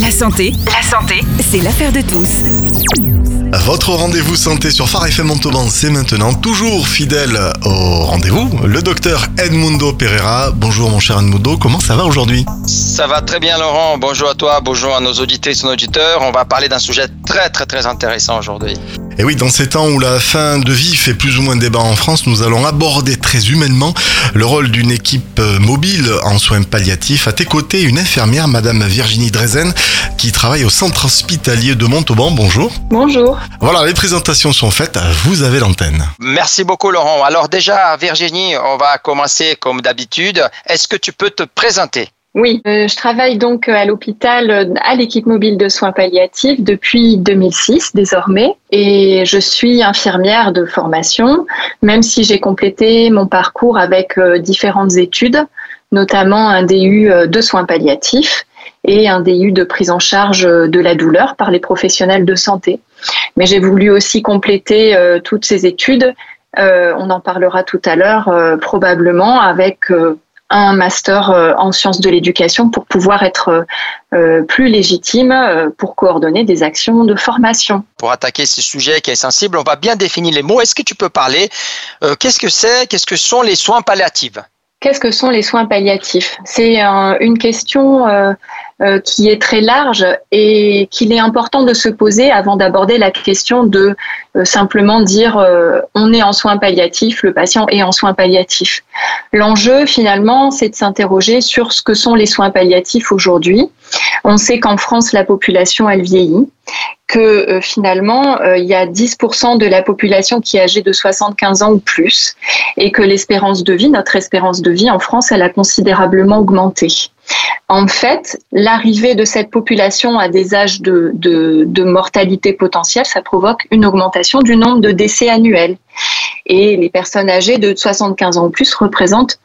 La santé, la santé, c'est l'affaire de tous. Votre rendez-vous santé sur Phare FM Montauban, c'est maintenant toujours fidèle au rendez-vous. Le docteur Edmundo Pereira. Bonjour mon cher Edmundo, comment ça va aujourd'hui? Ça va très bien Laurent, bonjour à toi, bonjour à nos auditeurs et nos auditeurs. On va parler d'un sujet très très très intéressant aujourd'hui. Et oui, dans ces temps où la fin de vie fait plus ou moins débat en France, nous allons aborder très humainement le rôle d'une équipe mobile en soins palliatifs. À tes côtés, une infirmière, Madame Virginie Drezen, qui travaille au centre hospitalier de Montauban. Bonjour. Bonjour. Voilà, les présentations sont faites. Vous avez l'antenne. Merci beaucoup Laurent. Alors déjà, Virginie, on va commencer comme d'habitude. Est-ce que tu peux te présenter? Oui, euh, je travaille donc à l'hôpital euh, à l'équipe mobile de soins palliatifs depuis 2006 désormais. Et je suis infirmière de formation, même si j'ai complété mon parcours avec euh, différentes études, notamment un DU de soins palliatifs et un DU de prise en charge de la douleur par les professionnels de santé. Mais j'ai voulu aussi compléter toutes ces études, on en parlera tout à l'heure probablement avec un master euh, en sciences de l'éducation pour pouvoir être euh, euh, plus légitime pour coordonner des actions de formation. Pour attaquer ce sujet qui est sensible, on va bien définir les mots. Est-ce que tu peux parler Qu'est-ce que c'est Qu'est-ce que sont les soins palliatifs? Qu'est-ce que sont les soins palliatifs? C'est une question euh, qui est très large et qu'il est important de se poser avant d'aborder la question de euh, simplement dire euh, on est en soins palliatifs, le patient est en soins palliatifs. L'enjeu finalement, c'est de s'interroger sur ce que sont les soins palliatifs aujourd'hui. On sait qu'en France, la population, elle vieillit que finalement, il y a 10% de la population qui est âgée de 75 ans ou plus, et que l'espérance de vie, notre espérance de vie en France, elle a considérablement augmenté. En fait, l'arrivée de cette population à des âges de, de, mortalité potentielle, ça provoque une augmentation du nombre de décès annuels. Et les personnes âgées de 75 ans ou plus représentent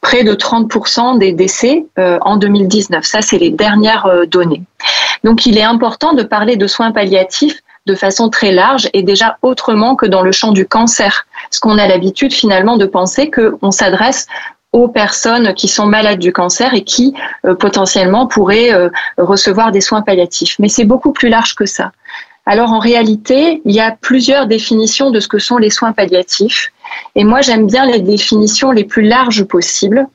près de 30% des décès euh, en 2019. Ça, c'est les dernières euh, données. Donc, il est important de parler de soins palliatifs de façon très large et déjà autrement que dans le champ du cancer. Parce qu'on a l'habitude finalement de penser qu'on s'adresse aux personnes qui sont malades du cancer et qui euh, potentiellement pourraient recevoir des soins palliatifs. Mais c'est beaucoup plus large que ça. Alors en réalité, il y a plusieurs définitions de ce que sont les soins palliatifs. Et moi, j'aime bien les définitions les plus larges possibles.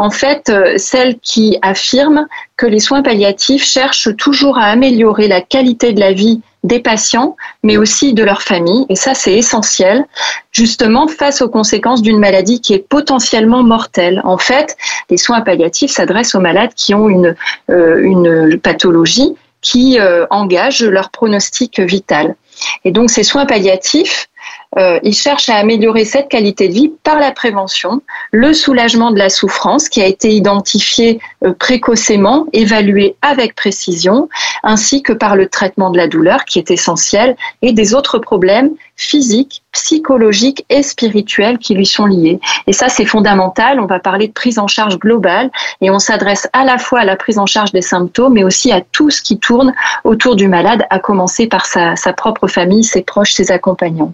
En fait, euh, celles qui affirment que les soins palliatifs cherchent toujours à améliorer la qualité de la vie des patients, mais aussi de leur famille. Et ça, c'est essentiel, justement, face aux conséquences d'une maladie qui est potentiellement mortelle. En fait, les soins palliatifs s'adressent aux malades qui ont une, euh, une pathologie qui euh, engage leur pronostic vital. Et donc, ces soins palliatifs, euh, ils cherchent à améliorer cette qualité de vie par la prévention, le soulagement de la souffrance qui a été identifié euh, précocement, évalué avec précision, ainsi que par le traitement de la douleur qui est essentiel et des autres problèmes physiques, psychologiques et spirituels qui lui sont liés. Et ça, c'est fondamental. On va parler de prise en charge globale et on s'adresse à la fois à la prise en charge des symptômes, mais aussi à tout ce qui tourne autour du malade, à commencer par sa propre famille, ses proches, ses accompagnants.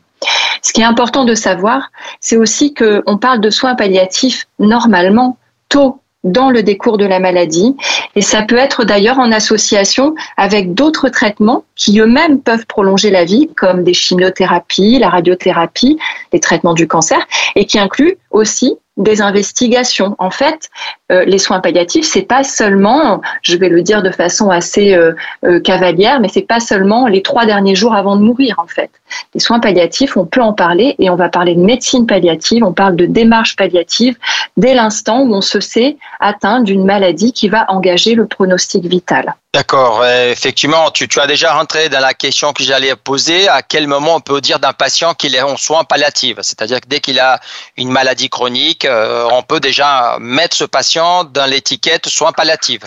Ce qui est important de savoir, c'est aussi qu'on parle de soins palliatifs normalement tôt dans le décours de la maladie. Et ça peut être d'ailleurs en association avec d'autres traitements qui eux-mêmes peuvent prolonger la vie, comme des chimiothérapies, la radiothérapie, les traitements du cancer, et qui incluent aussi des investigations. En fait, euh, les soins palliatifs, c'est pas seulement, je vais le dire de façon assez euh, euh, cavalière, mais c'est pas seulement les trois derniers jours avant de mourir. En fait, les soins palliatifs, on peut en parler et on va parler de médecine palliative. On parle de démarche palliative dès l'instant où on se sait atteint d'une maladie qui va engager le pronostic vital. D'accord. Effectivement, tu, tu, as déjà rentré dans la question que j'allais poser. À quel moment on peut dire d'un patient qu'il est en soins palliatifs? C'est-à-dire que dès qu'il a une maladie chronique, euh, on peut déjà mettre ce patient dans l'étiquette soins palliatifs.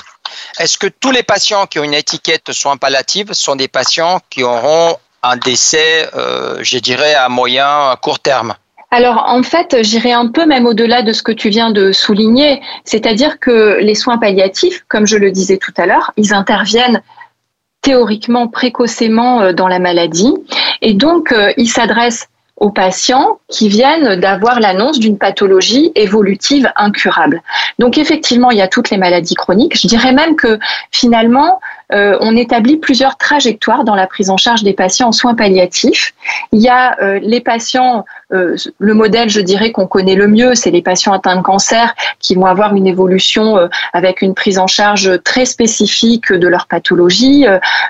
Est-ce que tous les patients qui ont une étiquette soins palliatifs sont des patients qui auront un décès, euh, je dirais, à moyen, à court terme alors en fait, j'irai un peu même au-delà de ce que tu viens de souligner, c'est-à-dire que les soins palliatifs, comme je le disais tout à l'heure, ils interviennent théoriquement précocement euh, dans la maladie et donc euh, ils s'adressent aux patients qui viennent d'avoir l'annonce d'une pathologie évolutive incurable. Donc effectivement, il y a toutes les maladies chroniques. Je dirais même que finalement, euh, on établit plusieurs trajectoires dans la prise en charge des patients en soins palliatifs. Il y a euh, les patients, euh, le modèle, je dirais, qu'on connaît le mieux, c'est les patients atteints de cancer qui vont avoir une évolution avec une prise en charge très spécifique de leur pathologie,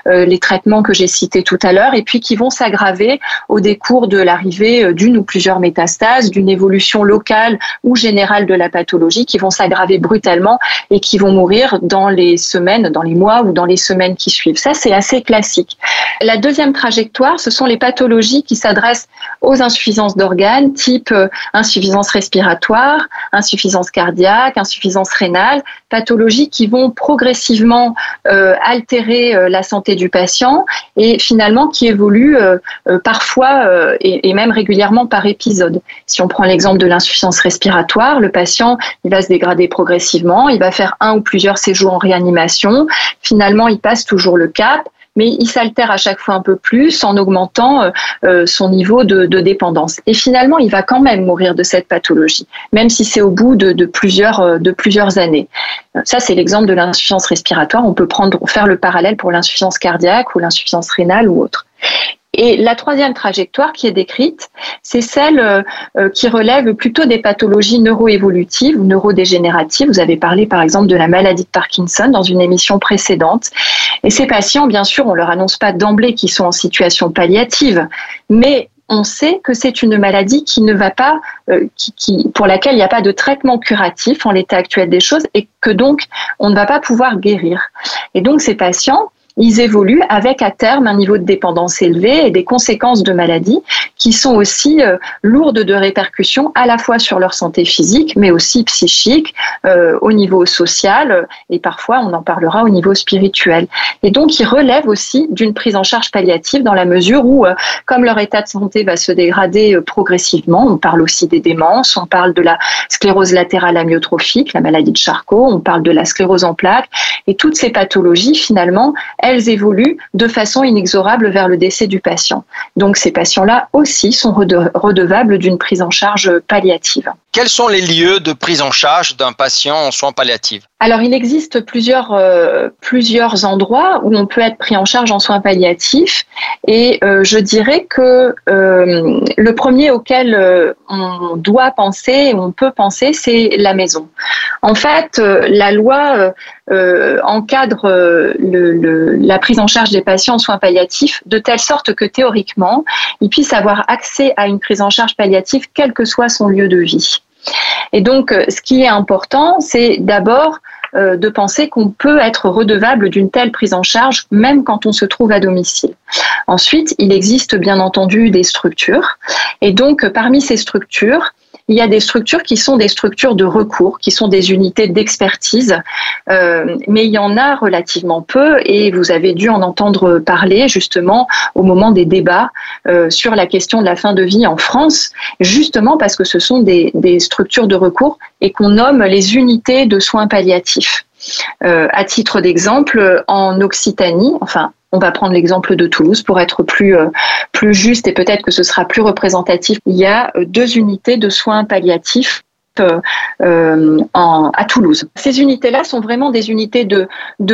les traitements que j'ai cités tout à l'heure, et puis qui vont s'aggraver au décours de l'arrivée d'une ou plusieurs métastases, d'une évolution locale ou générale de la pathologie, qui vont s'aggraver brutalement et qui vont mourir dans les semaines, dans les mois ou dans les qui suivent. Ça, c'est assez classique. La deuxième trajectoire, ce sont les pathologies qui s'adressent aux insuffisances d'organes, type euh, insuffisance respiratoire, insuffisance cardiaque, insuffisance rénale, pathologies qui vont progressivement euh, altérer euh, la santé du patient et finalement qui évoluent parfois et, et, même régulièrement par épisode. Si on prend l'exemple de l'insuffisance respiratoire, le patient il va se dégrader progressivement, il va faire un ou plusieurs séjours en réanimation, finalement il passe toujours le cap mais il s'altère à chaque fois un peu plus en augmentant euh, euh, son niveau de, dépendance. Et finalement, il va quand même mourir de cette pathologie, même si c'est au bout de, plusieurs, euh, de plusieurs années. Ça, c'est l'exemple de l'insuffisance respiratoire. On peut prendre, faire le parallèle pour l'insuffisance cardiaque ou l'insuffisance rénale ou autre. Et la troisième trajectoire qui est décrite, c'est celle euh, euh, qui relève plutôt des pathologies neuroévolutives ou neurodégénératives. Vous avez parlé par exemple de la maladie de Parkinson dans une émission précédente. Et ces patients, bien sûr, on leur annonce pas d'emblée qu'ils sont en situation palliative, mais on sait que c'est une maladie qui ne va pas, euh, qui, pour laquelle il n'y a pas de traitement curatif en l'état actuel des choses et que donc on ne va pas pouvoir guérir. Et donc ces patients, ils évoluent avec à terme un niveau de dépendance élevé et des conséquences de maladies qui sont aussi euh, lourdes de répercussions à la fois sur leur santé physique, mais aussi psychique, euh, au niveau social euh, et parfois on en parlera au niveau spirituel. Et donc ils relèvent aussi d'une prise en charge palliative dans la mesure où, comme leur état de santé va se dégrader progressivement, on parle aussi des démences, on parle de la sclérose latérale amyotrophique, la maladie de Charcot, on parle de la sclérose en plaques, et toutes ces pathologies finalement, évoluent de façon inexorable vers le décès du patient. Donc ces patients-là aussi sont redevables d'une prise en charge palliative. Quels sont les lieux de prise en charge d'un patient en soins palliatifs? Alors il existe plusieurs, euh, plusieurs endroits où on peut être pris en charge en soins palliatifs et euh, je dirais que euh, le premier auquel on doit penser, on peut penser, c'est la maison. En fait, la loi encadre le, la prise en charge des patients en soins palliatifs de telle sorte que théoriquement, ils puissent avoir accès à une prise en charge palliative quel que soit son lieu de vie. Et donc, euh, ce qui est important, c'est d'abord euh, de penser qu'on peut être redevable d'une telle prise en charge, même quand on se trouve à domicile. Ensuite, il existe bien entendu des structures. Et donc, parmi ces structures, il y a des structures qui sont des structures de recours, qui sont des unités d'expertise, euh, mais il y en a relativement peu et vous avez dû en entendre parler justement au moment des débats euh, sur la question de la fin de vie en France, justement parce que ce sont des, des structures de recours et qu'on nomme les unités de soins palliatifs. Euh, à titre d'exemple, en Occitanie, enfin on va prendre l'exemple de Toulouse pour être plus, euh, plus juste et peut-être que ce sera plus représentatif. Il y a euh, deux unités de soins palliatifs euh, en, à Toulouse. Ces unités-là sont vraiment des unités de,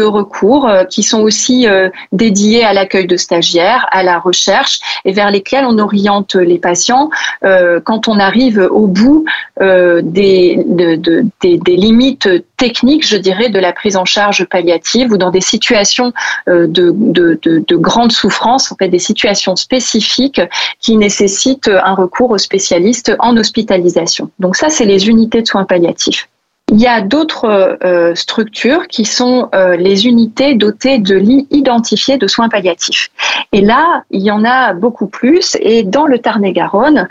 recours qui sont aussi dédiées à l'accueil de stagiaires, à la recherche et vers lesquelles on oriente les patients quand on arrive au bout des, de, de, des, des limites technique, je dirais, de la prise en charge palliative ou dans des situations euh, de, de, de, de grande souffrance, en fait, des situations spécifiques qui nécessitent un recours aux spécialistes en hospitalisation. Donc ça, c'est les unités de soins palliatifs. Il y a d'autres euh, structures qui sont euh, les unités dotées de lits identifiés de soins palliatifs. Et là, il y en a beaucoup plus. Et dans le Tarn-et-Garonne,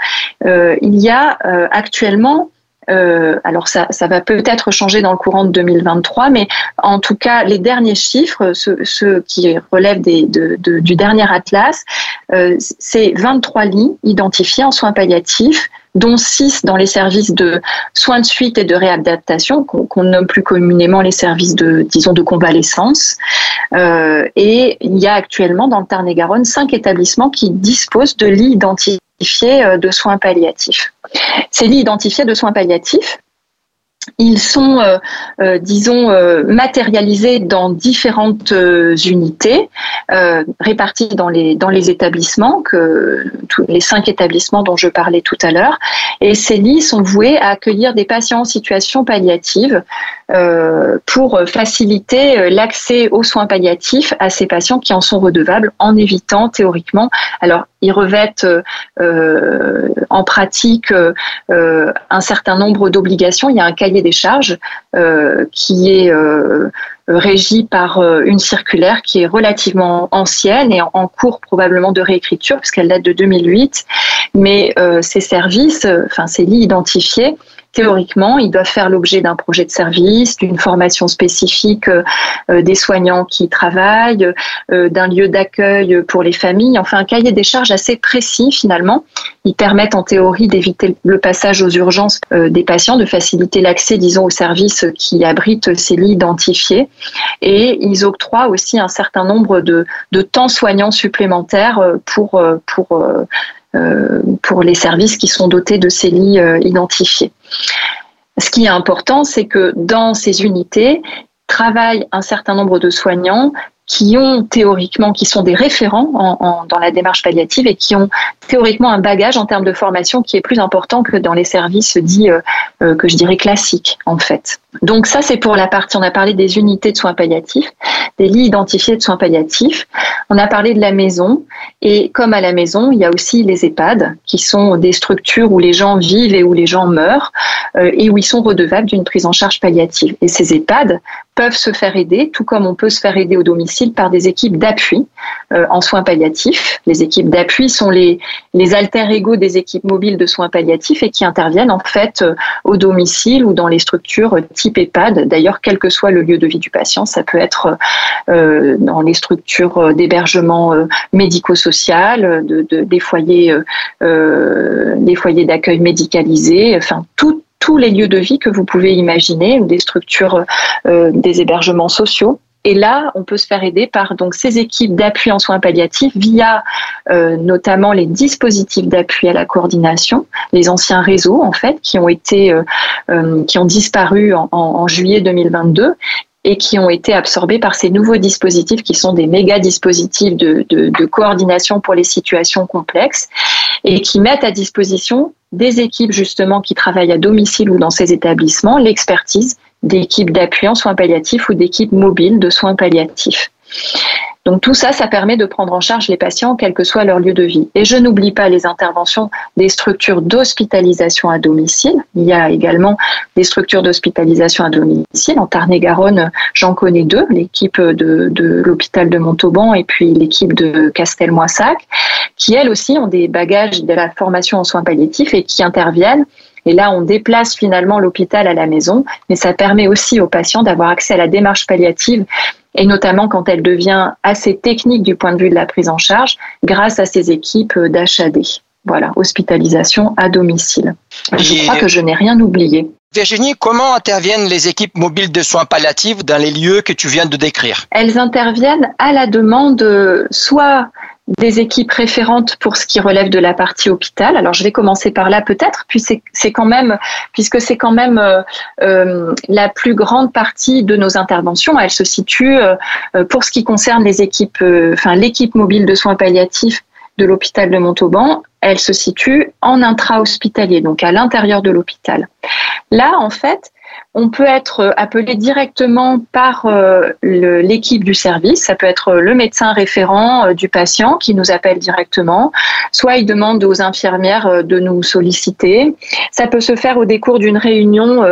euh, il y a actuellement alors ça, ça va peut-être changer dans le courant de 2023, mais en tout cas, les derniers chiffres, ceux, qui relèvent des, de, de, du dernier atlas, c'est 23 lits identifiés en soins palliatifs, dont 6 dans les services de soins de suite et de réadaptation, qu'on nomme plus communément les services de, disons, de convalescence. Euh, et il y a actuellement dans le Tarn-et-Garonne 5 établissements qui disposent de lits identifiés euh, de soins palliatifs. Ces lits identifiés de soins palliatifs, ils sont, euh, euh, disons, euh, matérialisés dans différentes unités réparties dans les, dans les établissements, que, les cinq établissements dont je parlais tout à l'heure. Et ces lits sont voués à accueillir des patients en situation palliative pour faciliter l'accès aux soins palliatifs à ces patients qui en sont redevables en évitant théoriquement. Alors, ils revêtent en pratique un certain nombre d'obligations. Il y a un cahier des charges euh, qui est euh, régi par euh, une circulaire qui est relativement ancienne et en cours probablement de réécriture puisqu'elle date de 2008. Mais ces services, enfin ces lits identifiés, théoriquement, ils doivent faire l'objet d'un projet de service, d'une formation spécifique euh, des soignants qui travaillent, euh, d'un lieu d'accueil pour les familles, enfin un cahier des charges assez précis finalement. Ils permettent en théorie d'éviter le passage aux urgences euh, des patients, de faciliter l'accès, disons, aux services qui abritent ces lits identifiés. Et ils octroient aussi un certain nombre de, de temps soignants supplémentaires pour, pour pour les services qui sont dotés de ces lits identifiés. Ce qui est important, c'est que dans ces unités travaillent un certain nombre de soignants qui ont théoriquement, qui sont des référents dans la démarche palliative et qui ont théoriquement un bagage en termes de formation qui est plus important que dans les services dits euh, que je dirais classiques en fait. Donc ça, c'est pour la partie, on a parlé des unités de soins palliatifs, des lits identifiés de soins palliatifs. On a parlé de la maison. Et comme à la maison, il y a aussi les EHPAD, qui sont des structures où les gens vivent et où les gens meurent, euh, et où ils sont redevables d'une prise en charge palliative. Et ces EHPAD peuvent se faire aider, tout comme on peut se faire aider au domicile par des équipes d'appui euh, en soins palliatifs. Les équipes d'appui sont les, les alter-égaux des équipes mobiles de soins palliatifs et qui interviennent en fait euh, au domicile ou dans les structures type EHPAD. D'ailleurs, quel que soit le lieu de vie du patient, ça peut être euh, dans les structures d'hébergement médico-social, de, de, des foyers, euh, des foyers d'accueil médicalisés, enfin tout, tous les lieux de vie que vous pouvez imaginer, ou des structures, euh, des hébergements sociaux. Et là, on peut se faire aider par donc ces équipes d'appui en soins palliatifs via euh, notamment les dispositifs d'appui à la coordination, les anciens réseaux en fait qui ont été euh, qui ont disparu en, en, juillet 2022 et qui ont été absorbés par ces nouveaux dispositifs qui sont des méga dispositifs de, coordination pour les situations complexes et qui mettent à disposition des équipes justement qui travaillent à domicile ou dans ces établissements l'expertise d'équipes d'appui en soins palliatifs ou d'équipes mobiles de soins palliatifs. Donc tout ça, ça permet de prendre en charge les patients, quel que soit leur lieu de vie. Et je n'oublie pas les interventions des structures d'hospitalisation à domicile. Il y a également des structures d'hospitalisation à domicile. En Tarn-et-Garonne, j'en connais deux, l'équipe de, de l'hôpital de Montauban et puis l'équipe de Castelmoissac, qui elles aussi ont des bagages de la formation en soins palliatifs et qui interviennent et là, on déplace finalement l'hôpital à la maison, mais ça permet aussi aux patients d'avoir accès à la démarche palliative et notamment quand elle devient assez technique du point de vue de la prise en charge, grâce à ces équipes d'HAD. Voilà, hospitalisation à domicile. Je crois que je n'ai rien oublié. Virginie, comment interviennent les équipes mobiles de soins palliatifs dans les lieux que tu viens de décrire? Elles interviennent à la demande soit des équipes référentes pour ce qui relève de la partie hôpital. Alors je vais commencer par là peut-être, puis c'est quand même puisque c'est quand même euh, euh, la plus grande partie de nos interventions. Elle se situe euh, pour ce qui concerne les équipes, enfin l'équipe mobile de soins palliatifs de l'hôpital de Montauban. Elle se situe en intra-hospitalier, donc à l'intérieur de l'hôpital. Là, en fait, on peut être appelé directement par euh, l'équipe du service. Ça peut être le médecin référent euh, du patient qui nous appelle directement. Soit il demande aux infirmières euh, de nous solliciter. Ça peut se faire au décours d'une réunion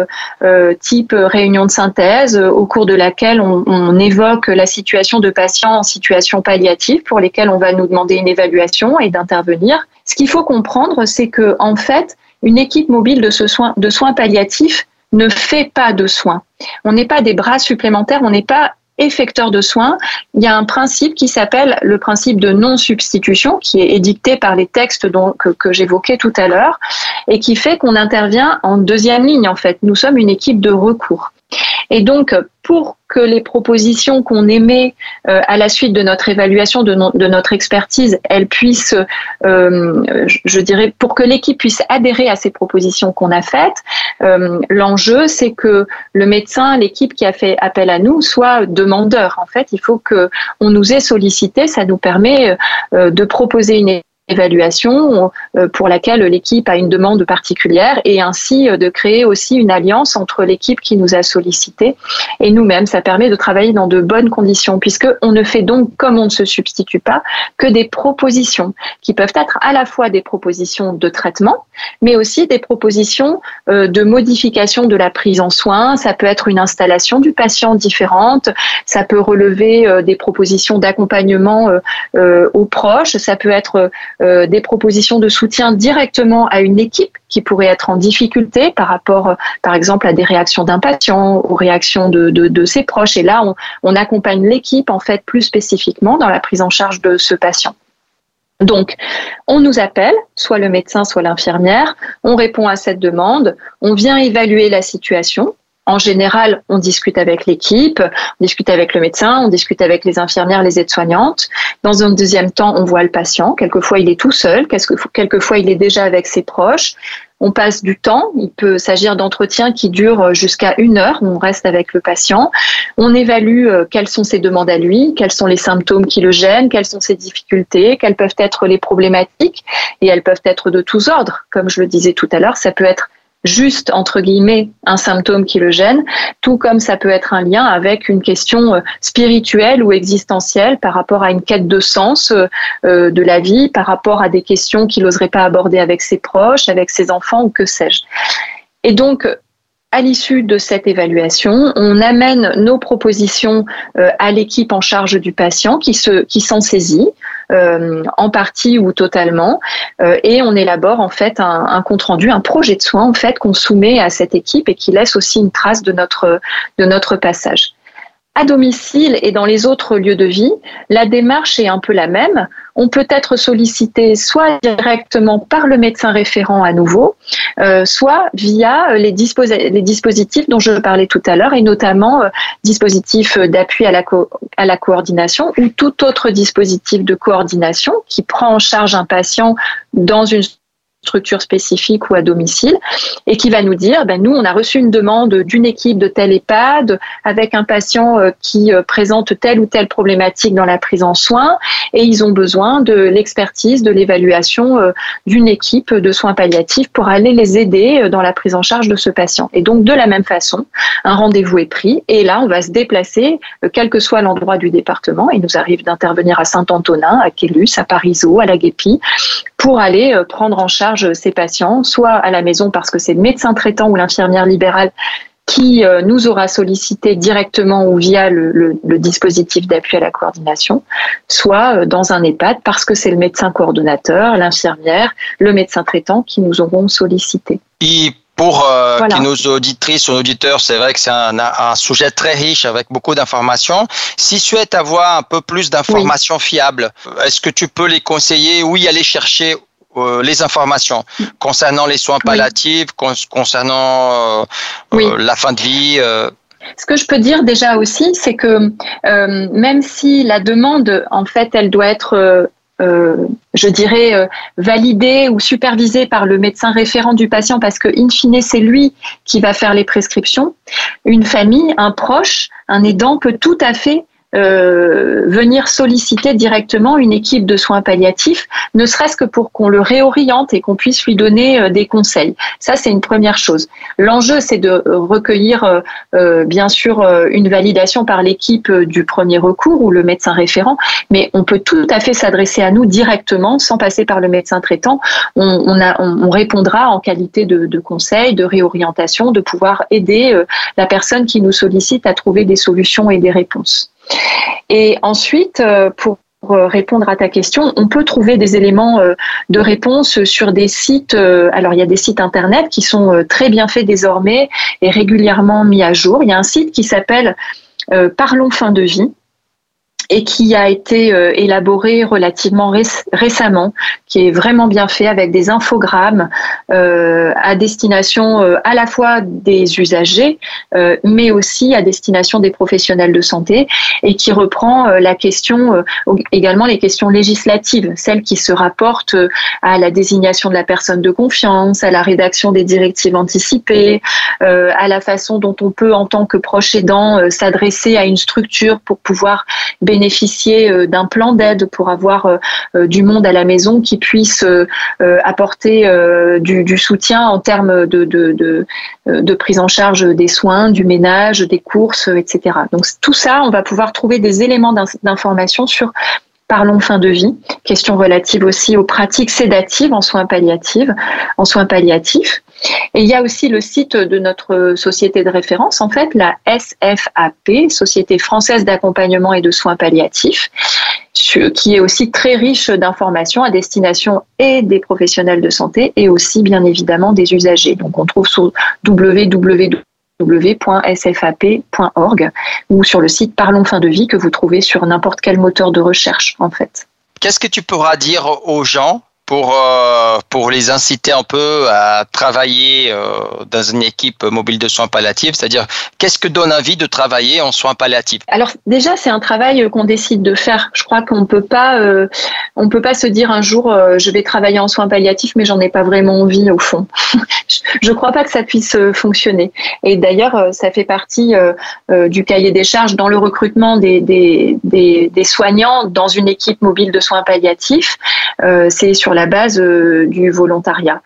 type réunion de synthèse, au cours de laquelle on, évoque la situation de patients en situation palliative pour lesquels on va nous demander une évaluation et d'intervenir. Ce qu'il faut comprendre, c'est que en fait, une équipe mobile de soins palliatifs ne fait pas de soins. On n'est pas des bras supplémentaires, on n'est pas effecteur de soins. Il y a un principe qui s'appelle le principe de non-substitution, qui est édicté par les textes que j'évoquais tout à l'heure, et qui fait qu'on intervient en deuxième ligne, en fait. Nous sommes une équipe de recours. Et donc, pour que les propositions qu'on émet euh, à la suite de notre évaluation, de, notre expertise, elles puissent, euh, je dirais, pour que l'équipe puisse adhérer à ces propositions qu'on a faites, euh, l'enjeu, c'est que le médecin, l'équipe qui a fait appel à nous, soit demandeur. En fait, il faut que on nous ait sollicité. Ça nous permet de proposer une évaluation euh, pour laquelle l'équipe a une demande particulière et ainsi euh, de créer aussi une alliance entre l'équipe qui nous a sollicité et nous-mêmes. Ça permet de travailler dans de bonnes conditions puisque on ne fait donc, comme on ne se substitue pas, que des propositions qui peuvent être à la fois des propositions de traitement, mais aussi des propositions euh, de modification de la prise en soin. Ça peut être une installation du patient différente, ça peut relever des propositions d'accompagnement aux proches, ça peut être euh, des propositions de soutien directement à une équipe qui pourrait être en difficulté par rapport, euh, par exemple, à des réactions d'un patient, aux réactions de, ses proches. Et là, on, on accompagne l'équipe en fait plus spécifiquement dans la prise en charge de ce patient. Donc, on nous appelle, soit le médecin, soit l'infirmière, on répond à cette demande, on vient évaluer la situation, en général, on discute avec l'équipe, on discute avec le médecin, on discute avec les infirmières, les aides-soignantes. Dans un deuxième temps, on voit le patient. Quelquefois, il est tout seul, quelquefois, il est déjà avec ses proches. On passe du temps. Il peut s'agir d'entretiens qui durent jusqu'à une heure. On reste avec le patient. On évalue euh, quelles sont ses demandes à lui, quels sont les symptômes qui le gênent, quelles sont ses difficultés, quelles peuvent être les problématiques. Et elles peuvent être de tous ordres. Comme je le disais tout à l'heure, ça peut être juste, entre guillemets, un symptôme qui le gêne, tout comme ça peut être un lien avec une question euh, spirituelle ou existentielle par rapport à une quête de sens euh, euh, de la vie, par rapport à des questions qu'il n'oserait pas aborder avec ses proches, avec ses enfants ou que sais-je. Et donc, à l'issue de cette évaluation, on amène nos propositions à l'équipe en charge du patient qui se qui s'en saisit euh, en partie ou totalement, euh, et on élabore en fait un, compte rendu, un projet de soins en fait qu'on soumet à cette équipe et qui laisse aussi une trace de de notre passage. À domicile et dans les autres lieux de vie, la démarche est un peu la même. On peut être sollicité soit directement par le médecin référent à nouveau, euh, soit via les, les, dispositifs dont je parlais tout à l'heure, et notamment euh, dispositifs d'appui à, à la coordination ou tout autre dispositif de coordination qui prend en charge un patient dans une structure spécifique ou à domicile et qui va nous dire ben nous on a reçu une demande d'une équipe de tel EHPAD avec un patient euh, qui euh, présente telle ou telle problématique dans la prise en soins et ils ont besoin de l'expertise de l'évaluation euh, d'une équipe de soins palliatifs pour aller les aider dans la prise en charge de ce patient. Et donc de la même façon un rendez-vous est pris et là on va se déplacer quel que soit l'endroit du département. Il nous arrive d'intervenir à Saint-Antonin à Quélus à Parisot à la Guépie pour aller prendre en charge ces patients, soit à la maison parce que c'est le médecin traitant ou l'infirmière libérale qui euh, nous aura sollicité directement ou via le, dispositif d'appui à la coordination, soit euh, dans un EHPAD parce que c'est le médecin coordonnateur, l'infirmière, le médecin traitant qui nous auront sollicité. Et pour euh, nos auditrices ou auditeurs, c'est vrai que c'est un, sujet très riche avec beaucoup d'informations. S'ils souhaitent avoir un peu plus d'informations fiables, est-ce que tu peux les conseiller? Où y aller chercher euh, les informations concernant les soins palliatifs, concernant euh, euh, la fin de vie. Ce que je peux dire déjà aussi, c'est que même si la demande, en fait, elle doit être je dirais, validée ou supervisée par le médecin référent du patient parce que, in fine, c'est lui qui va faire les prescriptions. Une famille, un proche, un aidant peut tout à fait euh, venir solliciter directement une équipe de soins palliatifs, ne serait-ce que pour qu'on le réoriente et qu'on puisse lui donner euh, des conseils. Ça, c'est une première chose. L'enjeu, c'est de recueillir, euh, bien sûr, une validation par l'équipe du premier recours ou le médecin référent, mais on peut tout à fait s'adresser à nous directement sans passer par le médecin traitant. On, on, a, on, répondra en qualité de, de, conseil, de réorientation, de pouvoir aider la personne qui nous sollicite à trouver des solutions et des réponses. Et ensuite, euh, pour répondre à ta question, on peut trouver des éléments euh, de réponse sur des sites. Euh, alors, il y a des sites internet qui sont très bien faits désormais et régulièrement mis à jour. Il y a un site qui s'appelle Parlons fin de vie et qui a été euh, élaboré relativement récemment, qui est vraiment bien fait avec des infogrammes euh, à destination euh, à la fois des usagers, mais aussi à destination des professionnels de santé, et qui reprend la question également les questions législatives, celles qui se rapportent à la désignation de la personne de confiance, à la rédaction des directives anticipées, à la façon dont on peut en tant que proche aidant s'adresser à une structure pour pouvoir bénéficier bénéficier euh, d'un plan d'aide pour avoir euh, euh, du monde à la maison qui puisse apporter du, soutien en termes de, prise en charge des soins, du ménage, des courses, etc. Donc tout ça, on va pouvoir trouver des éléments d'information sur Parlons fin de vie, question relative aussi aux pratiques sédatives en soins palliatifs, en soins palliatifs. Et il y a aussi le site de notre société de référence, en fait, la SFAP, Société française d'accompagnement et de soins palliatifs, qui est aussi très riche d'informations à destination et des professionnels de santé et aussi bien évidemment des usagers. Donc on trouve sur www www.sfap.org ou sur le site Parlons fin de vie que vous trouvez sur n'importe quel moteur de recherche en fait. Qu'est-ce que tu pourras dire aux gens pour, euh, pour les inciter un peu à travailler euh, dans une équipe mobile de soins palliatifs C'est-à-dire, qu'est-ce que donne envie de travailler en soins palliatifs? Alors déjà, c'est un travail qu'on décide de faire. Je crois qu'on peut euh, on peut pas se dire un jour, je vais travailler en soins palliatifs, mais j'en ai pas vraiment envie au fond. je ne crois pas que ça puisse fonctionner. Et d'ailleurs, ça fait partie du cahier des charges dans le recrutement des, des, des, des soignants dans une équipe mobile de soins palliatifs. c'est sur la la base euh, du volontariat.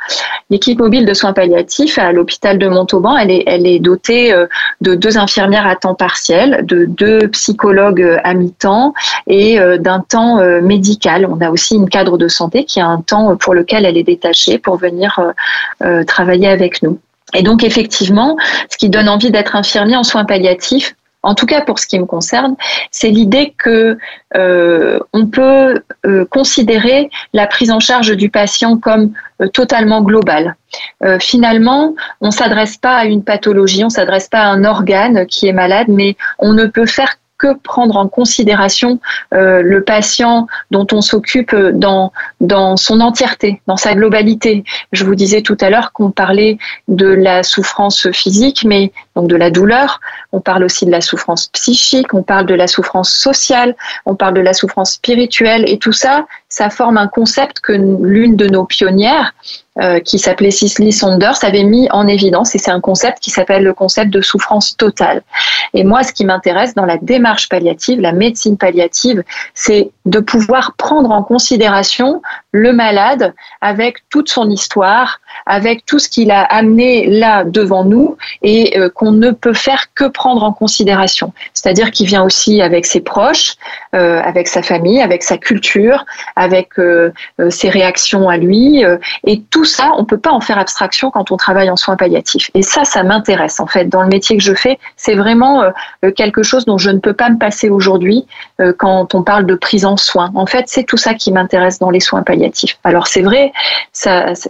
L'équipe mobile de soins palliatifs à l'hôpital de Montauban, elle est, dotée euh, de deux infirmières à temps partiel, de deux psychologues euh, à mi-temps et d'un temps médical. On a aussi une cadre de santé qui a un temps pour lequel elle est détachée pour venir travailler avec nous. Et donc effectivement, ce qui donne envie d'être infirmier en soins palliatifs, en tout cas pour ce qui me concerne, c'est l'idée que euh, on peut euh, considérer la prise en charge du patient comme euh, totalement globale. finalement, on s'adresse pas à une pathologie, on s'adresse pas à un organe qui est malade, mais on ne peut faire prendre en considération euh, le patient dont on s'occupe dans, dans son entièreté, dans sa globalité. Je vous disais tout à l'heure qu'on parlait de la souffrance physique, mais donc de la douleur. On parle aussi de la souffrance psychique, on parle de la souffrance sociale, on parle de la souffrance spirituelle, et tout ça, ça forme un concept que l'une de nos pionnières, euh, qui s'appelait Cicely Saunders, avait mis en évidence, et c'est un concept qui s'appelle le concept de souffrance totale. Et moi, ce qui m'intéresse dans la démarche palliative, la médecine palliative, c'est de pouvoir prendre en considération le malade avec toute son histoire, avec tout ce qu'il a amené là devant nous et euh, qu'on ne peut faire que prendre en considération. C'est-à-dire qu'il vient aussi avec ses proches, euh, avec sa famille, avec sa culture, euh, ses réactions à lui. et tout ça, on ne peut pas en faire abstraction quand on travaille en soins palliatifs. Et ça, ça m'intéresse en fait. Dans le métier que je fais, c'est vraiment quelque chose dont je ne peux pas me passer aujourd'hui quand on parle de prise en soins. En fait, c'est tout ça qui m'intéresse dans les soins palliatifs. Alors c'est vrai,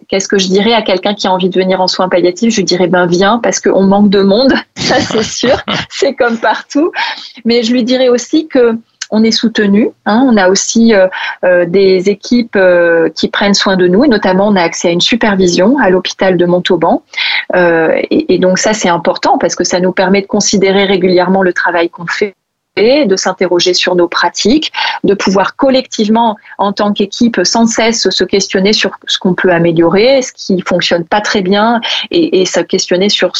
qu'est-ce que je dirais à quelqu'un qui a envie de venir en soins palliatifs, je dirais ben viens parce qu'on manque de monde, ça c'est sûr, c'est comme partout. Mais je lui dirais aussi que on est soutenu. Hein. on a aussi euh, euh, des équipes euh, qui prennent soin de nous, et notamment on a accès à une supervision à l'hôpital de Montauban. Et, et, donc ça c'est important parce que ça nous permet de considérer régulièrement le travail qu'on fait de s'interroger sur nos pratiques, de pouvoir collectivement, en tant qu'équipe, sans cesse se questionner sur ce qu'on peut améliorer, ce qui fonctionne pas très bien, et, et se questionner sur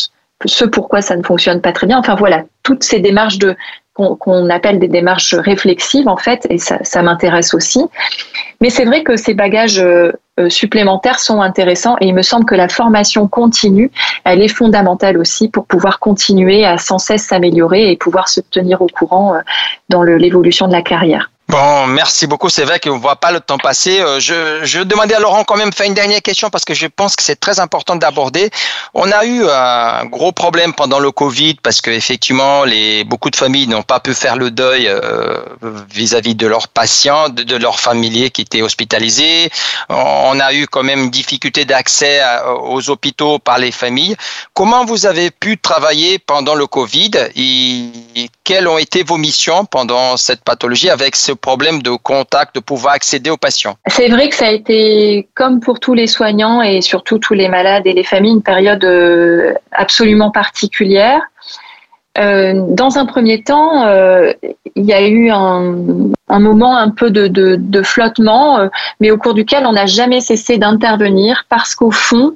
ce pourquoi ça ne fonctionne pas très bien. Enfin voilà, toutes ces démarches de qu'on appelle des démarches réflexives en fait, et ça, ça m'intéresse aussi. Mais c'est vrai que ces bagages euh, euh, supplémentaires sont intéressants et il me semble que la formation continue, elle est fondamentale aussi pour pouvoir continuer à sans cesse s'améliorer et pouvoir se tenir au courant euh, dans l'évolution de la carrière. Bon, merci beaucoup. C'est vrai qu'on ne voit pas le temps passer. Euh, je, je demandais à Laurent quand même faire une dernière question parce que je pense que c'est très important d'aborder. On a eu un gros problème pendant le Covid parce que effectivement, les, beaucoup de familles n'ont pas pu faire le deuil euh, vis-à-vis de leurs patients, de, leurs familiers qui étaient hospitalisés. On a eu quand même une difficulté d'accès aux hôpitaux par les familles. Comment vous avez pu travailler pendant le Covid et quelles ont été vos missions pendant cette pathologie avec ce problème de contact, de pouvoir accéder aux patients. C'est vrai que ça a été, comme pour tous les soignants et surtout tous les malades et les familles, une période euh, absolument particulière. Euh, dans un premier temps, euh, il y a eu un, moment un peu de, flottement, mais au cours duquel on n'a jamais cessé d'intervenir parce qu'au fond,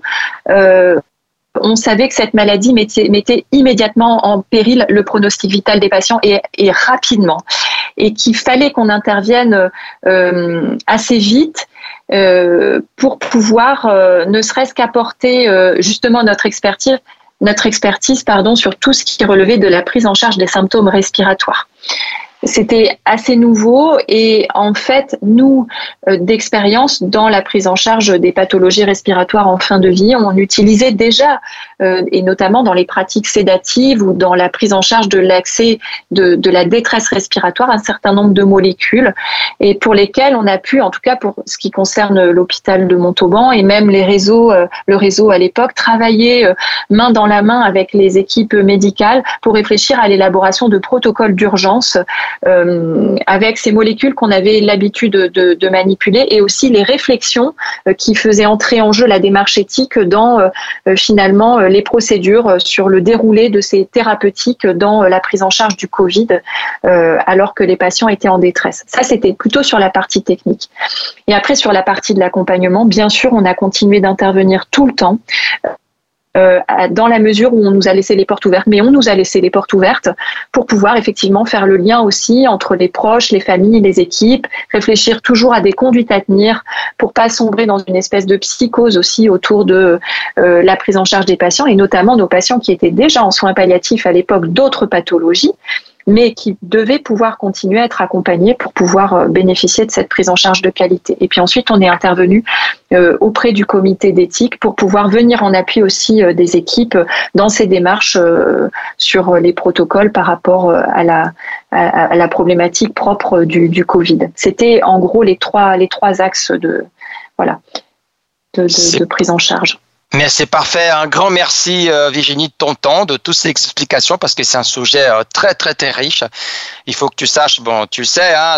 on savait que cette maladie mettait, immédiatement en péril le pronostic vital des patients et, rapidement. Et qu'il fallait qu'on intervienne euh, assez vite euh, pour pouvoir euh, ne serait-ce qu'apporter justement notre expertise, notre expertise pardon, sur tout ce qui relevait de la prise en charge des symptômes respiratoires. C'était assez nouveau et en fait, nous, euh, d'expérience dans la prise en charge des pathologies respiratoires en fin de vie, on utilisait déjà, euh, et notamment dans les pratiques sédatives ou dans la prise en charge de l'accès de, de, la détresse respiratoire, un certain nombre de molécules et pour lesquelles on a pu, en tout cas pour ce qui concerne l'hôpital de Montauban et même les réseaux, euh, le réseau à l'époque, travailler main dans la main avec les équipes médicales pour réfléchir à l'élaboration de protocoles d'urgence avec ces molécules qu'on avait l'habitude de, manipuler et aussi les réflexions euh, qui faisaient entrer en jeu la démarche éthique dans euh, finalement les procédures sur le déroulé de ces thérapeutiques dans la prise en charge du Covid alors que les patients étaient en détresse. Ça, c'était plutôt sur la partie technique. Et après, sur la partie de l'accompagnement, bien sûr, on a continué d'intervenir tout le temps. Euh, dans la mesure où on nous a laissé les portes ouvertes. Mais on nous a laissé les portes ouvertes pour pouvoir effectivement faire le lien aussi entre les proches, les familles, les équipes, réfléchir toujours à des conduites à tenir pour pas sombrer dans une espèce de psychose aussi autour de euh, la prise en charge des patients et notamment nos patients qui étaient déjà en soins palliatifs à l'époque d'autres pathologies mais qui devaient pouvoir continuer à être accompagnés pour pouvoir euh, bénéficier de cette prise en charge de qualité. Et puis ensuite, on est intervenu euh, auprès du comité d'éthique pour pouvoir venir en appui aussi euh, des équipes dans ces démarches sur les protocoles par rapport à la, à la problématique propre du, du Covid. C'était en gros les trois, les trois axes de, voilà, de, de prise en charge. Mais c'est parfait. Un grand merci, euh, Virginie, de ton temps, de toutes ces explications, parce que c'est un sujet euh, très, très, très riche. Il faut que tu saches, bon, tu sais, hein,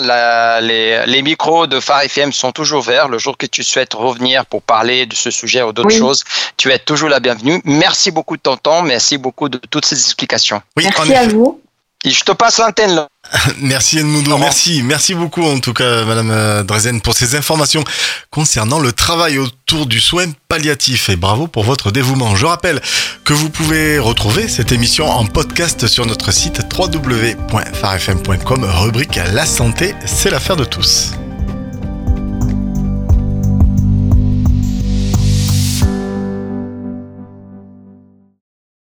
les, les, micros de Phare FM sont toujours verts. Le jour que tu souhaites revenir pour parler de ce sujet ou d'autres choses, tu es toujours la bienvenue. Merci beaucoup de ton temps. Merci beaucoup de toutes ces explications. Oui, merci à vous. Et je te passe l'antenne là. Merci Edmundo, merci, merci beaucoup en tout cas Madame euh, Drezen pour ces informations concernant le travail autour du soin palliatif et bravo pour votre dévouement. Je rappelle que vous pouvez retrouver cette émission en podcast sur notre site www.farfm.com, rubrique La santé, c'est l'affaire de tous.